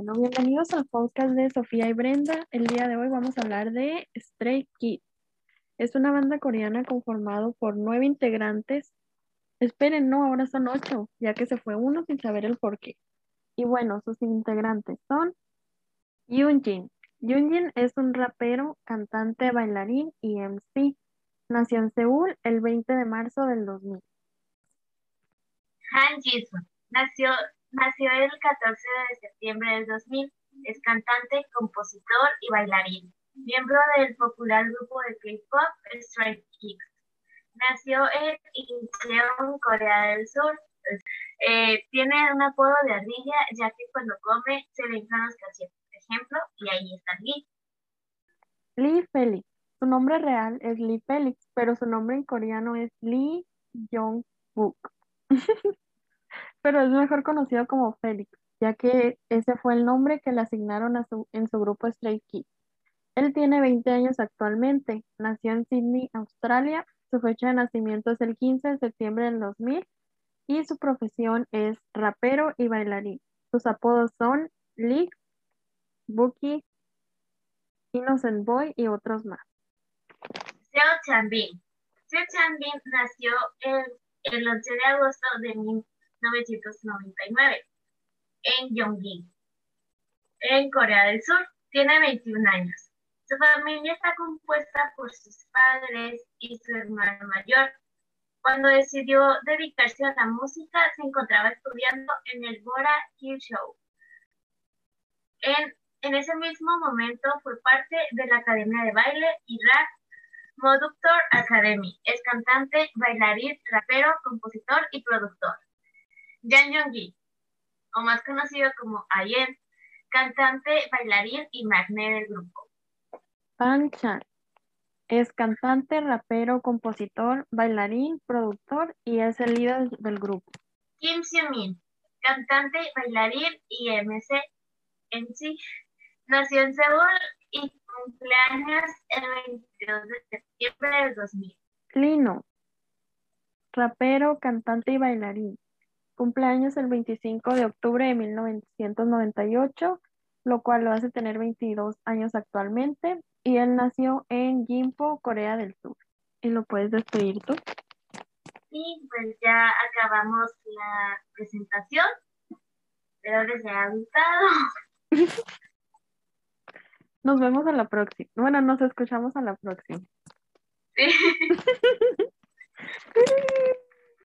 Bueno, bienvenidos al podcast de Sofía y Brenda. El día de hoy vamos a hablar de Stray Kids. Es una banda coreana conformado por nueve integrantes. Esperen, no, ahora son ocho, ya que se fue uno sin saber el por qué. Y bueno, sus integrantes son Yoonjin. Yoonjin es un rapero, cantante, bailarín y MC. Nació en Seúl el 20 de marzo del 2000. Han Jisoo nació, nació el 14 de septiembre del 2000. Es cantante, compositor y bailarín. Miembro del popular grupo de K-pop Stray Kids. Nació en Incheon, Corea del Sur. Eh, tiene un apodo de ardilla, ya que cuando come se le inflan los cachetes, por ejemplo, y ahí está Lee. Lee Felix. Su nombre real es Lee Felix, pero su nombre en coreano es Lee Jong-book. pero es mejor conocido como Félix, ya que ese fue el nombre que le asignaron a su, en su grupo Stray Kids. Él tiene 20 años actualmente, nació en Sydney, Australia, su fecha de nacimiento es el 15 de septiembre del 2000 y su profesión es rapero y bailarín. Sus apodos son Lee, Bookie, Innocent Boy y otros más. Seo Chanbin. Seo Chanbin nació el, el 11 de agosto de 1999 en Yonggi, en Corea del Sur. Tiene 21 años. Su familia está compuesta por sus padres y su hermano mayor. Cuando decidió dedicarse a la música, se encontraba estudiando en el Bora Hill Show. En, en ese mismo momento fue parte de la Academia de Baile y Rap Moductor Academy. Es cantante, bailarín, rapero, compositor y productor. Jan Yong-gi, o más conocido como Ayen, cantante, bailarín y magné del grupo. Pan Chan es cantante, rapero, compositor, bailarín, productor y es el líder del grupo. Kim Seo-min, cantante, bailarín y MC, MC, nació en Seúl y cumpleaños el 22 de septiembre del 2000. Lino, rapero, cantante y bailarín. Cumpleaños el 25 de octubre de 1998, lo cual lo hace tener 22 años actualmente. Y él nació en Gimpo, Corea del Sur. ¿Y lo puedes despedir tú? Y pues ya acabamos la presentación. Espero les haya gustado. Nos vemos a la próxima. Bueno, nos escuchamos a la próxima. Sí.